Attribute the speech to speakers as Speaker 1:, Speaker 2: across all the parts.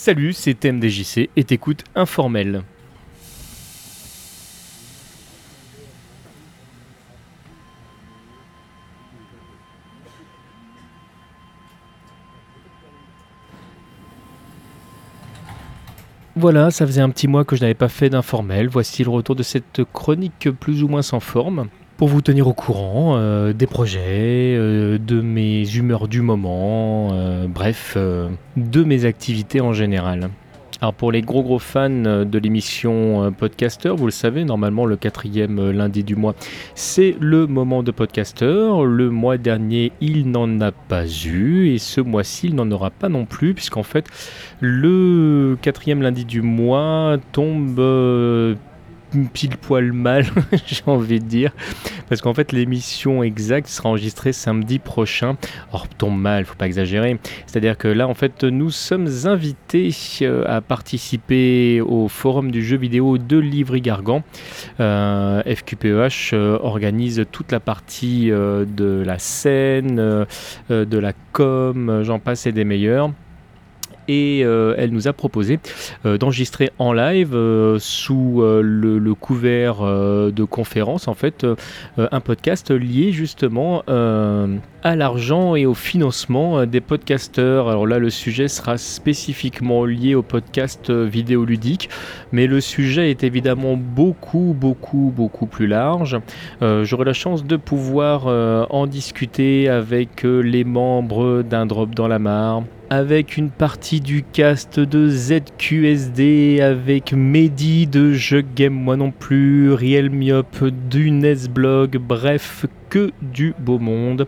Speaker 1: Salut, c'est TMDJC et t'écoutes Informel. Voilà, ça faisait un petit mois que je n'avais pas fait d'informel. Voici le retour de cette chronique plus ou moins sans forme pour vous tenir au courant euh, des projets, euh, de mes humeurs du moment, euh, bref, de mes activités en général. Alors pour les gros gros fans de l'émission Podcaster, vous le savez, normalement le quatrième lundi du mois, c'est le moment de Podcaster. Le mois dernier, il n'en a pas eu et ce mois-ci, il n'en aura pas non plus, puisqu'en fait, le quatrième lundi du mois tombe pile poil mal, j'ai envie de dire. Parce qu'en fait, l'émission exacte sera enregistrée samedi prochain. Or, tombe mal, faut pas exagérer. C'est-à-dire que là, en fait, nous sommes invités euh, à participer au forum du jeu vidéo de Livry-Gargan. Euh, FQPEH euh, organise toute la partie de la scène, de la com, j'en passe et des meilleurs et euh, elle nous a proposé euh, d'enregistrer en live euh, sous le, couvert de conférence en fait un podcast lié justement à l'argent et au financement des podcasteurs. Alors là le sujet sera spécifiquement lié au podcast vidéoludique mais le sujet est évidemment beaucoup beaucoup beaucoup plus large. J'aurai la chance de pouvoir en discuter avec les membres d'un drop dans la mare avec une partie du cast de ZQSD, avec Mehdi de Je Game Moi Non Plus, Riel Myop du Nesblog, bref, que du beau monde.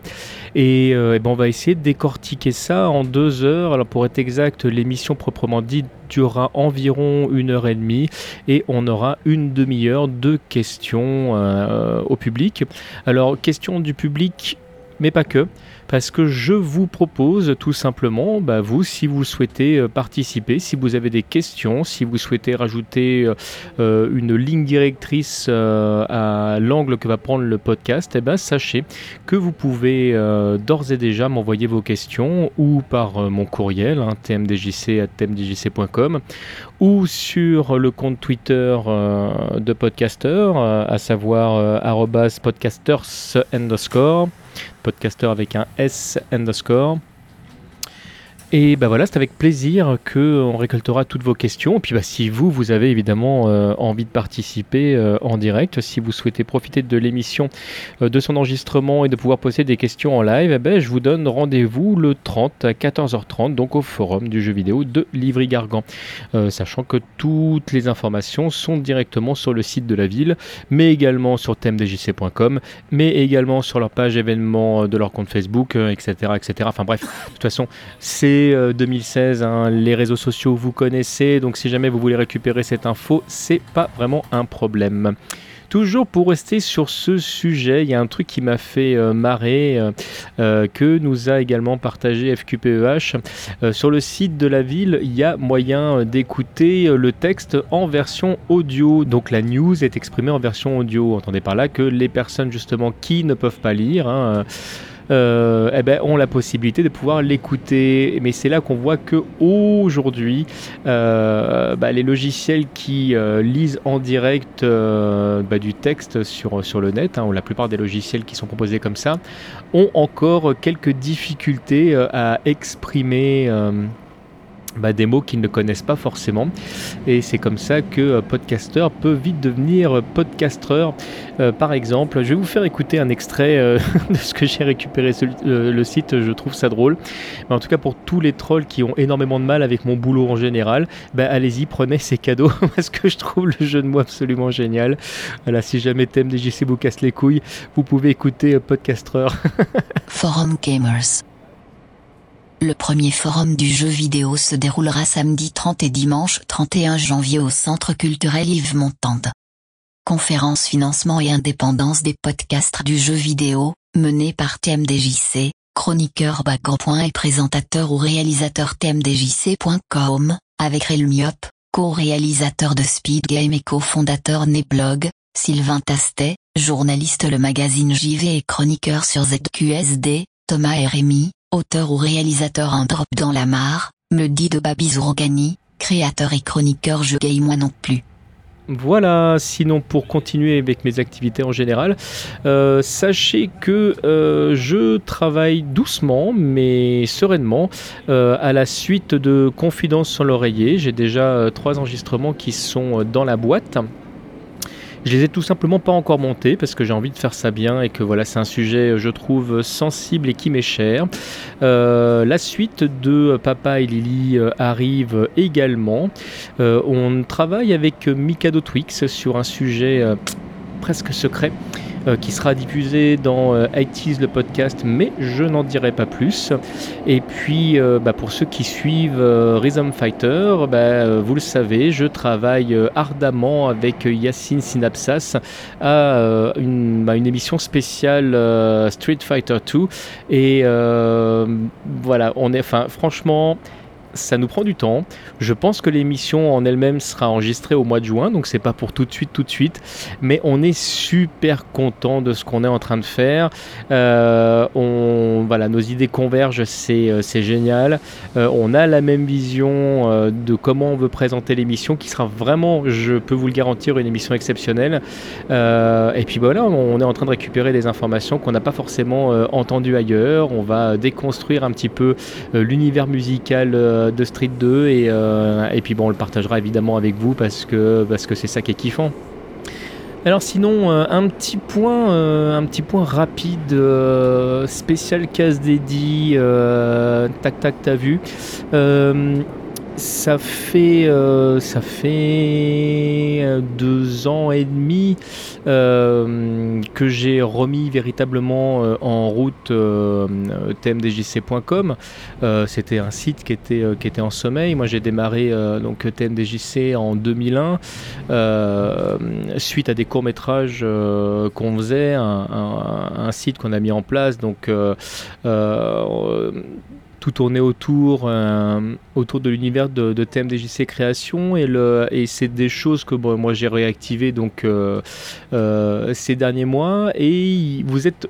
Speaker 1: Et, euh, ben on va essayer de décortiquer ça en deux heures. Alors pour être exact, l'émission proprement dite durera environ une heure et demie et on aura une demi-heure de questions euh, au public. Alors question du public, mais pas que parce que je vous propose tout simplement, bah, vous, si vous souhaitez euh, participer, si vous avez des questions, si vous souhaitez rajouter euh, euh, une ligne directrice à l'angle que va prendre le podcast, eh ben, sachez que vous pouvez d'ores et déjà m'envoyer vos questions ou par mon courriel, hein, tmdjc.tmdjc.com ou sur le compte Twitter de podcaster, à savoir podcasters underscore podcaster avec un S underscore. Et ben voilà, c'est avec plaisir qu'on récoltera toutes vos questions. Et puis bah, si vous, vous avez évidemment euh, envie de participer euh, en direct, si vous souhaitez profiter de l'émission, euh, de son enregistrement et de pouvoir poser des questions en live, eh ben, je vous donne rendez-vous le 30 à 14h30, donc au forum du jeu vidéo de Livry-Gargan. sachant que toutes les informations sont directement sur le site de la ville, mais également sur thèmedjc.com, mais également sur leur page événement de leur compte Facebook, etc., etc. Enfin bref, de toute façon, c'est 2016, euh, hein, les réseaux sociaux vous connaissez, donc si jamais vous voulez récupérer cette info, c'est pas vraiment un problème. Toujours pour rester sur ce sujet, il y a un truc qui m'a fait euh, marrer, euh, que nous a également partagé FQPEH. sur le site de la ville, il y a moyen d'écouter le texte en version audio. Donc la news est exprimée en version audio. Entendez par là que les personnes justement qui ne peuvent pas lire, hein, euh, eh ben, ont la possibilité de pouvoir l'écouter. Mais c'est là qu'on voit que aujourd'hui, euh, bah, les logiciels qui euh, lisent en direct bah, du texte sur, sur le net, hein, ou la plupart des logiciels qui sont composés comme ça, ont encore quelques difficultés à exprimer bah, des mots qu'ils ne connaissent pas forcément. Et c'est comme ça que euh, podcaster peut vite devenir podcastreur. Euh, par exemple, je vais vous faire écouter un extrait euh, de ce que j'ai récupéré sur le site, je trouve ça drôle. Mais en tout cas, pour tous les trolls qui ont énormément de mal avec mon boulot en général, bah, allez-y, prenez ces cadeaux parce que je trouve le jeu de mots absolument génial. Voilà, si jamais thème des JC vous casse les couilles, vous pouvez écouter podcastreur.
Speaker 2: Forum Gamers. Le premier forum du jeu vidéo se déroulera samedi 30 et dimanche 31 janvier au Centre culturel Yves Montande. Conférence financement et indépendance des podcasts du jeu vidéo, menée par TMDJC, chroniqueur background et présentateur ou réalisateur tmdjc.com, avec Relmiop, co-réalisateur de Speed Game et co-fondateur Neblog, Sylvain Tastet, journaliste le magazine JV et chroniqueur sur ZQSD, Thomas Rémy, auteur ou réalisateur Un drop dans la mare, me dit de Babi créateur et chroniqueur Je Game Moi non plus.
Speaker 1: Voilà, sinon pour continuer avec mes activités en général, euh, sachez que euh, je travaille doucement mais sereinement euh, à la suite de Confidence sur l'oreiller. J'ai déjà trois enregistrements qui sont dans la boîte. Je les ai tout simplement pas encore montés parce que j'ai envie de faire ça bien et que voilà, c'est un sujet, je trouve, sensible et qui m'est cher. Euh, la suite de Papa et Lily euh, arrive également. Euh, on travaille avec Mikado Twix sur un sujet presque secret euh, qui sera diffusé dans euh, IT's le podcast, mais je n'en dirai pas plus. Et puis, euh, bah, pour ceux qui suivent Rhythm Fighter, bah, vous le savez, je travaille ardemment avec Yacine Synapsas à une, bah, une, émission spéciale Street Fighter 2. Et voilà, on est, enfin, franchement ça nous prend du temps. Je pense que l'émission en elle-même sera enregistrée au mois de juin, donc c'est pas pour tout de suite, tout de suite. Mais on est super content de ce qu'on est en train de faire. Euh, on, voilà, nos idées convergent, c'est, euh, génial. Euh, on a la même vision de comment on veut présenter l'émission, qui sera vraiment, je peux vous le garantir, une émission exceptionnelle. et puis voilà, on est en train de récupérer des informations qu'on n'a pas forcément entendues ailleurs. On va déconstruire un petit peu l'univers musical de Street 2 euh, et, puis bon on le partagera évidemment avec vous parce que parce que c'est ça qui est kiffant. Alors sinon euh, un petit point un petit point rapide spécial case dédié tac tac t'as vu ça fait, euh, ça fait euh, deux ans et demi euh, que j'ai remis véritablement en route tmdjc.com. C'était un site qui était, qui était en sommeil. Moi, j'ai démarré donc tmdjc en 2001 suite à des courts métrages qu'on faisait, un, un, site qu'on a mis en place. Donc tout autour, euh, autour de l'univers de, de TMDJC Création et, et c'est des choses que moi j'ai réactivé donc euh, euh, ces derniers mois. Et vous êtes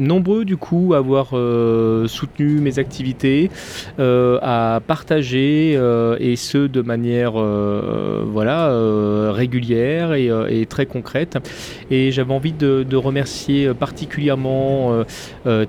Speaker 1: nombreux du coup à avoir euh, soutenu mes activités, euh, à partager euh, et ce de manière voilà régulière et, très concrète. Et j'avais envie de, remercier particulièrement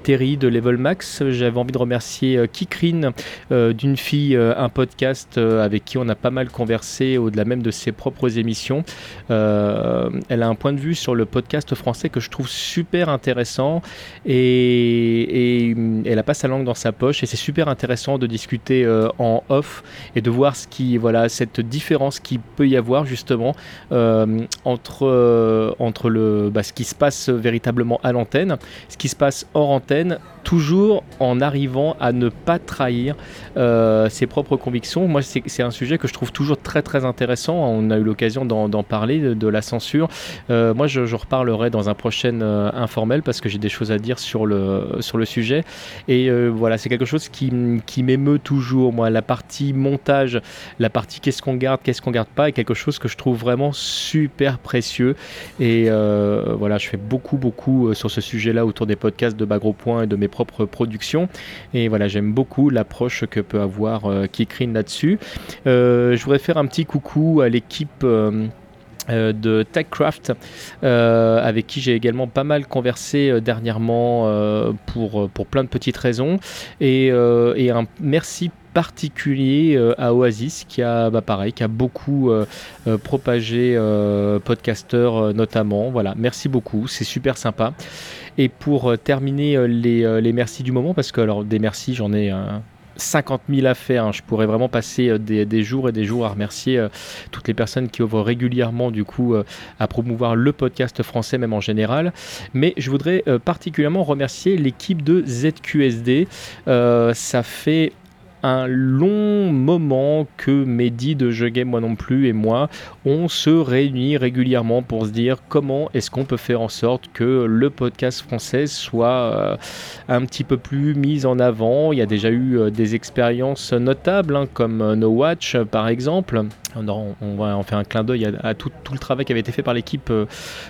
Speaker 1: Terry de Level Max. J'avais envie de remercier Kikrin d'une fille, un podcast avec qui on a pas mal conversé au-delà même de ses propres émissions. elle a un point de vue sur le podcast français que je trouve super intéressant et, elle a pas sa langue dans sa poche et c'est super intéressant de discuter euh, en off et de voir ce qui voilà cette différence qui peut y avoir justement euh, entre euh, entre le bah, ce qui se passe véritablement à l'antenne, ce qui se passe hors antenne toujours en arrivant à ne pas trahir ses propres convictions. Moi, c'est un sujet que je trouve toujours très très intéressant. On a eu l'occasion d'en parler, de, la censure. moi, je, je, reparlerai dans un prochain informel parce que j'ai des choses à dire sur le, sur le sujet. Et euh, voilà, c'est quelque chose qui, m'émeut toujours. Moi, la partie montage, la partie qu'est-ce qu'on garde, qu'est-ce qu'on garde pas, est quelque chose que je trouve vraiment super précieux. Et euh, voilà, je fais beaucoup, beaucoup euh, sur ce sujet-là autour des podcasts de Bagro Point et de mes propres productions. Et voilà, j'aime beaucoup l'approche que peut avoir Kikrine là-dessus. je voudrais faire un petit coucou à l'équipe. Euh, de TechCraft, euh, avec qui j'ai également pas mal conversé euh, dernièrement pour, pour plein de petites raisons. Et, un merci particulier à Oasis qui a bah, qui a beaucoup propagé podcaster notamment voilà merci beaucoup c'est super sympa et pour terminer les, les merci du moment parce que alors des merci j'en ai 50 000 affaires. Je pourrais vraiment passer euh, des, jours et des jours à remercier euh, toutes les personnes qui ouvrent régulièrement du coup euh, à promouvoir le podcast français même en général. Mais je voudrais particulièrement remercier l'équipe de ZQSD. ça fait un long moment que Mehdi de Je Game Moi non plus et moi, on se réunit régulièrement pour se dire comment est-ce qu'on peut faire en sorte que le podcast français soit euh, un petit peu plus mis en avant. Il y a déjà eu euh, des expériences notables hein, comme euh, No Watch par exemple. On, on, en faire un clin d'œil à, tout, le travail qui avait été fait par l'équipe euh,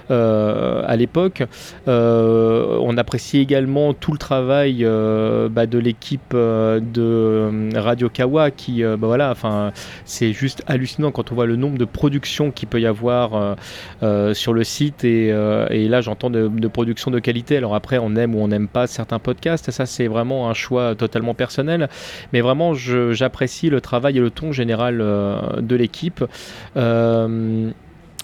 Speaker 1: euh, à l'époque. Euh, on apprécie également tout le travail bah, de l'équipe de Radio Kawa qui, bah, voilà, enfin, c'est juste hallucinant quand on voit le nombre de productions qu'il peut y avoir sur le site et, là j'entends de productions de qualité. Alors après, on aime ou on n'aime pas certains podcasts, ça c'est vraiment un choix totalement personnel, mais vraiment j'apprécie le travail et le ton général de l'équipe équipe. Euh,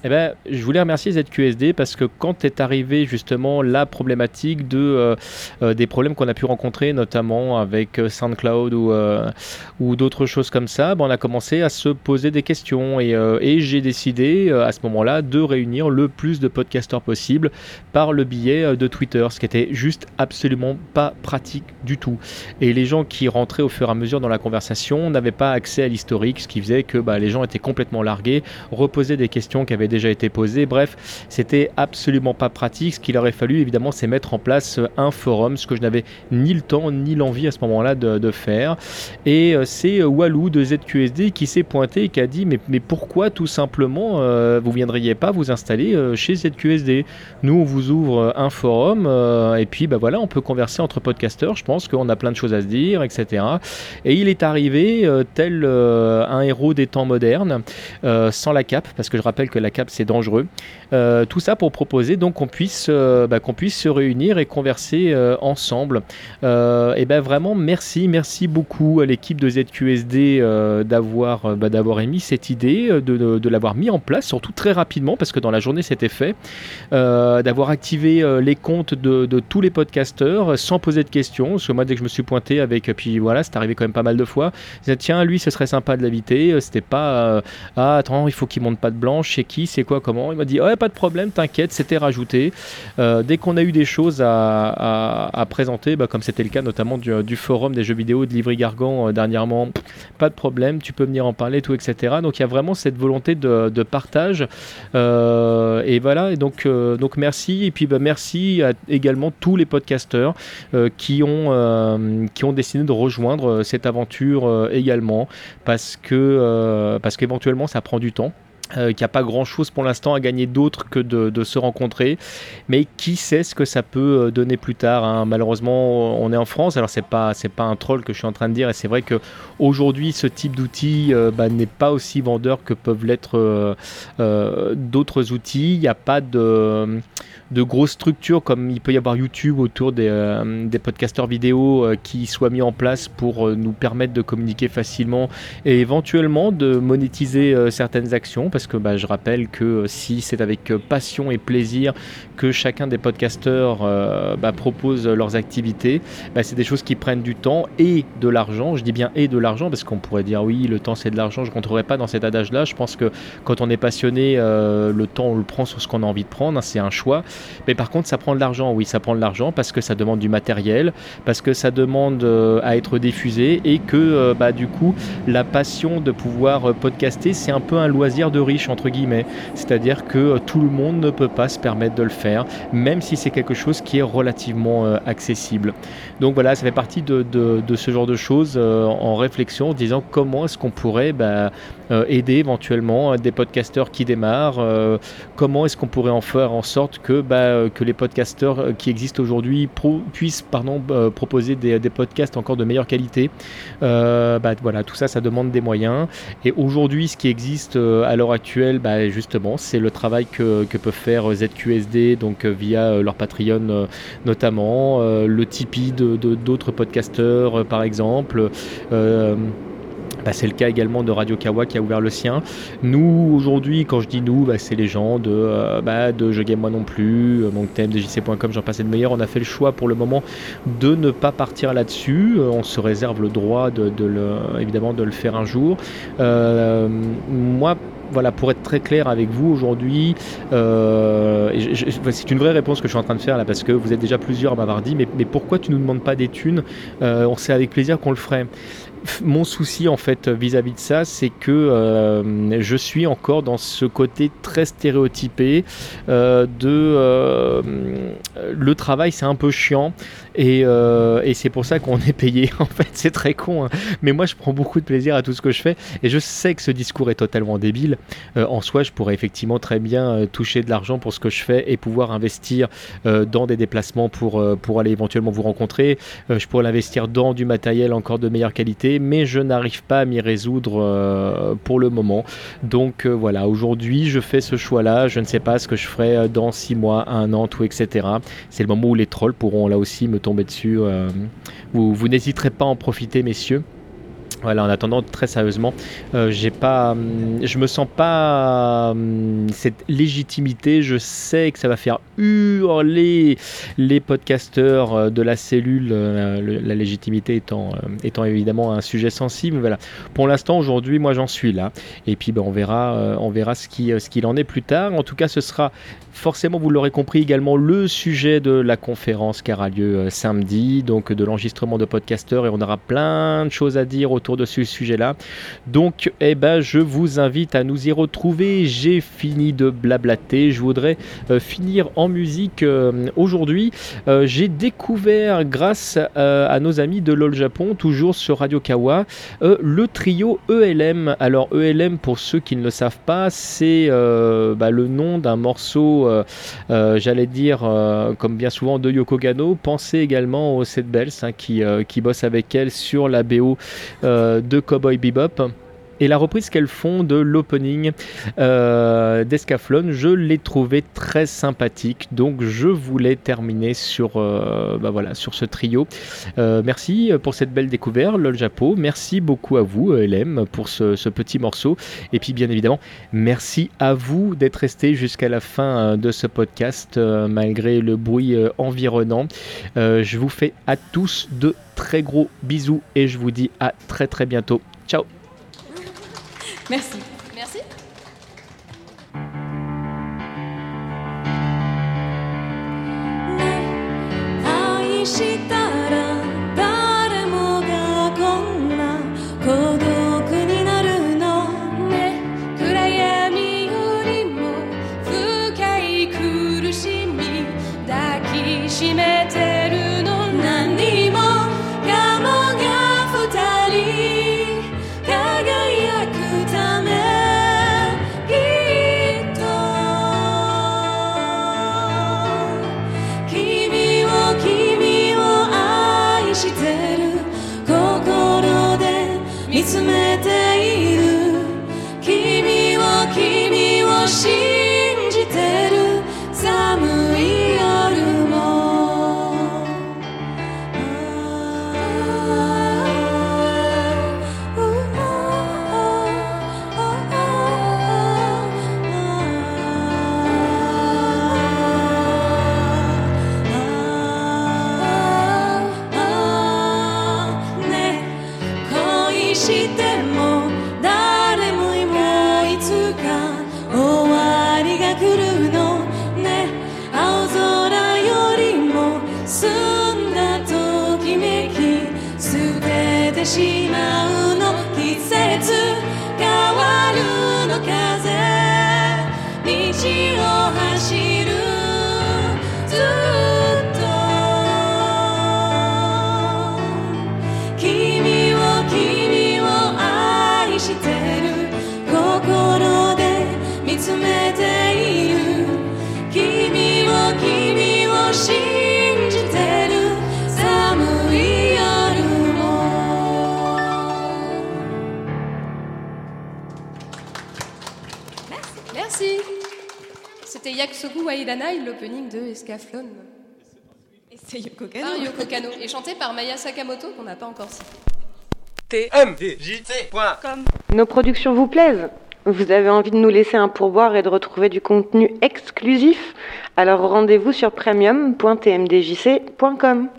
Speaker 1: eh ben, je voulais remercier ZQSD parce que quand est arrivée justement la problématique de, euh, euh, des problèmes qu'on a pu rencontrer, notamment avec euh, SoundCloud ou, d'autres choses comme ça, ben, on a commencé à se poser des questions et, et j'ai décidé à ce moment-là de réunir le plus de podcasteurs possible par le biais de Twitter, ce qui était juste absolument pas pratique du tout. Et les gens qui rentraient au fur et à mesure dans la conversation n'avaient pas accès à l'historique, ce qui faisait que bah, les gens étaient complètement largués, reposaient des questions qui avaient déjà été posé. Bref, c'était absolument pas pratique. Ce qu'il aurait fallu, évidemment, c'est mettre en place euh, un forum, ce que je n'avais ni le temps ni l'envie à ce moment-là de, faire. Et euh, c'est euh, Walou de ZQSD qui s'est pointé et qui a dit mais, pourquoi tout simplement vous viendriez pas vous installer chez ZQSD Nous, on vous ouvre un forum et puis bah voilà, on peut converser entre podcasteurs. Je pense qu'on a plein de choses à se dire, etc. Et il est arrivé tel un héros des temps modernes, sans la cape, parce que je rappelle que la c'est dangereux. Euh, tout ça pour proposer donc qu'on puisse, euh, bah, qu'on puisse se réunir et converser euh, ensemble. et ben vraiment merci, merci beaucoup à l'équipe de ZQSD d'avoir bah, d'avoir émis cette idée, de, de, l'avoir mis en place, surtout très rapidement parce que dans la journée c'était fait, d'avoir activé les comptes de, de, tous les podcasteurs sans poser de questions. Parce que moi dès que je me suis pointé avec, puis voilà, c'est arrivé quand même pas mal de fois. Je disais, tiens lui ce serait sympa de l'inviter. C'était pas ah attends il faut qu'il monte pas de blanche chez qui c'est quoi, comment? Il m'a dit, ouais, pas de problème, t'inquiète, c'était rajouté. Euh, dès qu'on a eu des choses à, présenter, bah, comme c'était le cas notamment du, forum des jeux vidéo de Livry Gargan euh, dernièrement, pas de problème, tu peux venir en parler, tout, etc. Donc il y a vraiment cette volonté de, partage. Euh, et voilà, et donc, donc merci. Et puis bah, merci à également tous les podcasteurs qui, ont, qui ont décidé de rejoindre cette aventure également, parce que parce qu'éventuellement ça prend du temps. Euh, qu'il n'y a pas grand chose pour l'instant à gagner d'autre que de, se rencontrer, mais qui sait ce que ça peut euh, donner plus tard. Hein. Malheureusement, on est en France, alors c'est pas c'est pas un troll que je suis en train de dire, et c'est vrai que aujourd'hui ce type d'outil euh, bah, n'est pas aussi vendeur que peuvent l'être d'autres outils. Il n'y a pas de de grosses structures comme il peut y avoir YouTube autour des, euh, des podcasteurs vidéo euh, qui soient mis en place pour euh, nous permettre de communiquer facilement et éventuellement de monétiser certaines actions parce que bah, je rappelle que si c'est avec passion et plaisir que chacun des podcasteurs bah, propose leurs activités, bah, c'est des choses qui prennent du temps et de l'argent. Je dis bien et de l'argent parce qu'on pourrait dire oui, le temps c'est de l'argent. Je ne rentrerai pas dans cet adage-là. Je pense que quand on est passionné, le temps on le prend sur ce qu'on a envie de prendre. c'est un choix. Mais par contre, ça prend de l'argent. Oui, ça prend de l'argent parce que ça demande du matériel, parce que ça demande euh, à être diffusé et que euh, du coup, la passion de pouvoir euh, podcaster, c'est un peu un loisir de riche, entre guillemets. C'est-à-dire que tout le monde ne peut pas se permettre de le faire, même si c'est quelque chose qui est relativement accessible. Donc voilà, ça fait partie de, ce genre de choses en réflexion, en disant comment est-ce qu'on pourrait bah, aider éventuellement des podcasteurs qui démarrent, comment est-ce qu'on pourrait en faire en sorte que bah, euh, les podcasteurs euh, qui existent aujourd'hui puissent euh, proposer des, podcasts encore de meilleure qualité. Bah, voilà, tout ça, ça demande des moyens. Et aujourd'hui, ce qui existe à l'heure actuelle, bah, justement, c'est le travail que, que, peuvent faire ZQSD, donc via leur Patreon notamment, le Tipeee de d'autres podcasteurs, par exemple. Bah, c'est le cas également de Radio Kawa qui a ouvert le sien. Nous, aujourd'hui, quand je dis nous, bah, c'est les gens de, euh, bah, de Je Game Moi Non Plus, euh, thème de JC.com, j'en passais de meilleur. On a fait le choix pour le moment de ne pas partir là-dessus. Euh, on se réserve le droit évidemment de le faire un jour. moi, voilà, pour être très clair avec vous aujourd'hui, c'est une vraie réponse que je suis en train de faire là parce que vous êtes déjà plusieurs à m'avoir dit mais, pourquoi tu nous demandes pas des thunes? On sait avec plaisir qu'on le ferait. Mon souci en fait vis-à-vis de ça, c'est que euh, je suis encore dans ce côté très stéréotypé euh, de euh, le travail c'est un peu chiant et, et c'est pour ça qu'on est payé. En fait c'est très con hein. mais moi je prends beaucoup de plaisir à tout ce que je fais et je sais que ce discours est totalement débile. En soi je pourrais effectivement très bien toucher de l'argent pour ce que je fais et pouvoir investir dans des déplacements pour, pour aller éventuellement vous rencontrer. Je pourrais l'investir dans du matériel encore de meilleure qualité mais je n'arrive pas à m'y résoudre euh, pour le moment. Donc euh, voilà, aujourd'hui je fais ce choix-là, je ne sais pas ce que je ferai euh, dans 6 mois, 1 an, tout, etc. C'est le moment où les trolls pourront là aussi me tomber dessus. vous, vous n'hésiterez pas à en profiter, messieurs. Voilà, en attendant, très sérieusement, euh, j'ai pas, hum, je me sens pas hum, cette légitimité. Je sais que ça va faire hurler les podcasteurs euh, de la cellule, euh, la légitimité étant, étant évidemment un sujet sensible. Voilà. Pour l'instant, aujourd'hui, moi, j'en suis là. Et puis, ben, on verra, on verra ce qui, ce qu'il en est plus tard. En tout cas, ce sera forcément, vous l'aurez compris, également le sujet de la conférence qui aura lieu samedi, donc de l'enregistrement de podcasteurs, et on aura plein de choses à dire autour de ce sujet-là. Donc, eh ben, je vous invite à nous y retrouver. J'ai fini de blablater. Je voudrais euh, finir en musique euh, aujourd'hui. Euh, j'ai découvert, grâce à nos amis de LOL Japon, toujours sur Radio Kawa, le trio ELM. Alors, ELM, pour ceux qui ne le savent pas, c'est bah, le nom d'un morceau, j'allais dire, comme bien souvent, de Yoko Gano. Pensez également aux Seth Bells hein, qui, qui bossent avec elle sur la BO de Cowboy Bebop et la reprise qu'elles font de l'opening euh, d'Escaflon, je l'ai trouvé très sympathique. Donc je voulais terminer sur, euh, bah ce trio. Euh, merci pour cette belle découverte, LOL Japo. Merci beaucoup à vous, LM, pour ce, petit morceau. Et puis bien évidemment, merci à vous d'être resté jusqu'à la fin de ce podcast, malgré le bruit environnant. je vous fais à tous de très gros bisous et je vous dis à très très bientôt. Ciao
Speaker 3: Merci. Merci. to me. しても誰もいないつか終わりが来るのね。青空よりも澄んだときめき滑ってしまうの季節変わるの風。道を l'opening de Escaflon.
Speaker 4: Et c'est Yoko Kano.
Speaker 3: Ah, Yoko Kano. Et chanté par Maya Sakamoto, qu'on n'a pas encore cité.
Speaker 5: tmjc.com Nos productions vous plaisent Vous avez envie de nous laisser un pourboire et de retrouver du contenu exclusif? Alors rendez-vous sur premium.tmdjc.com.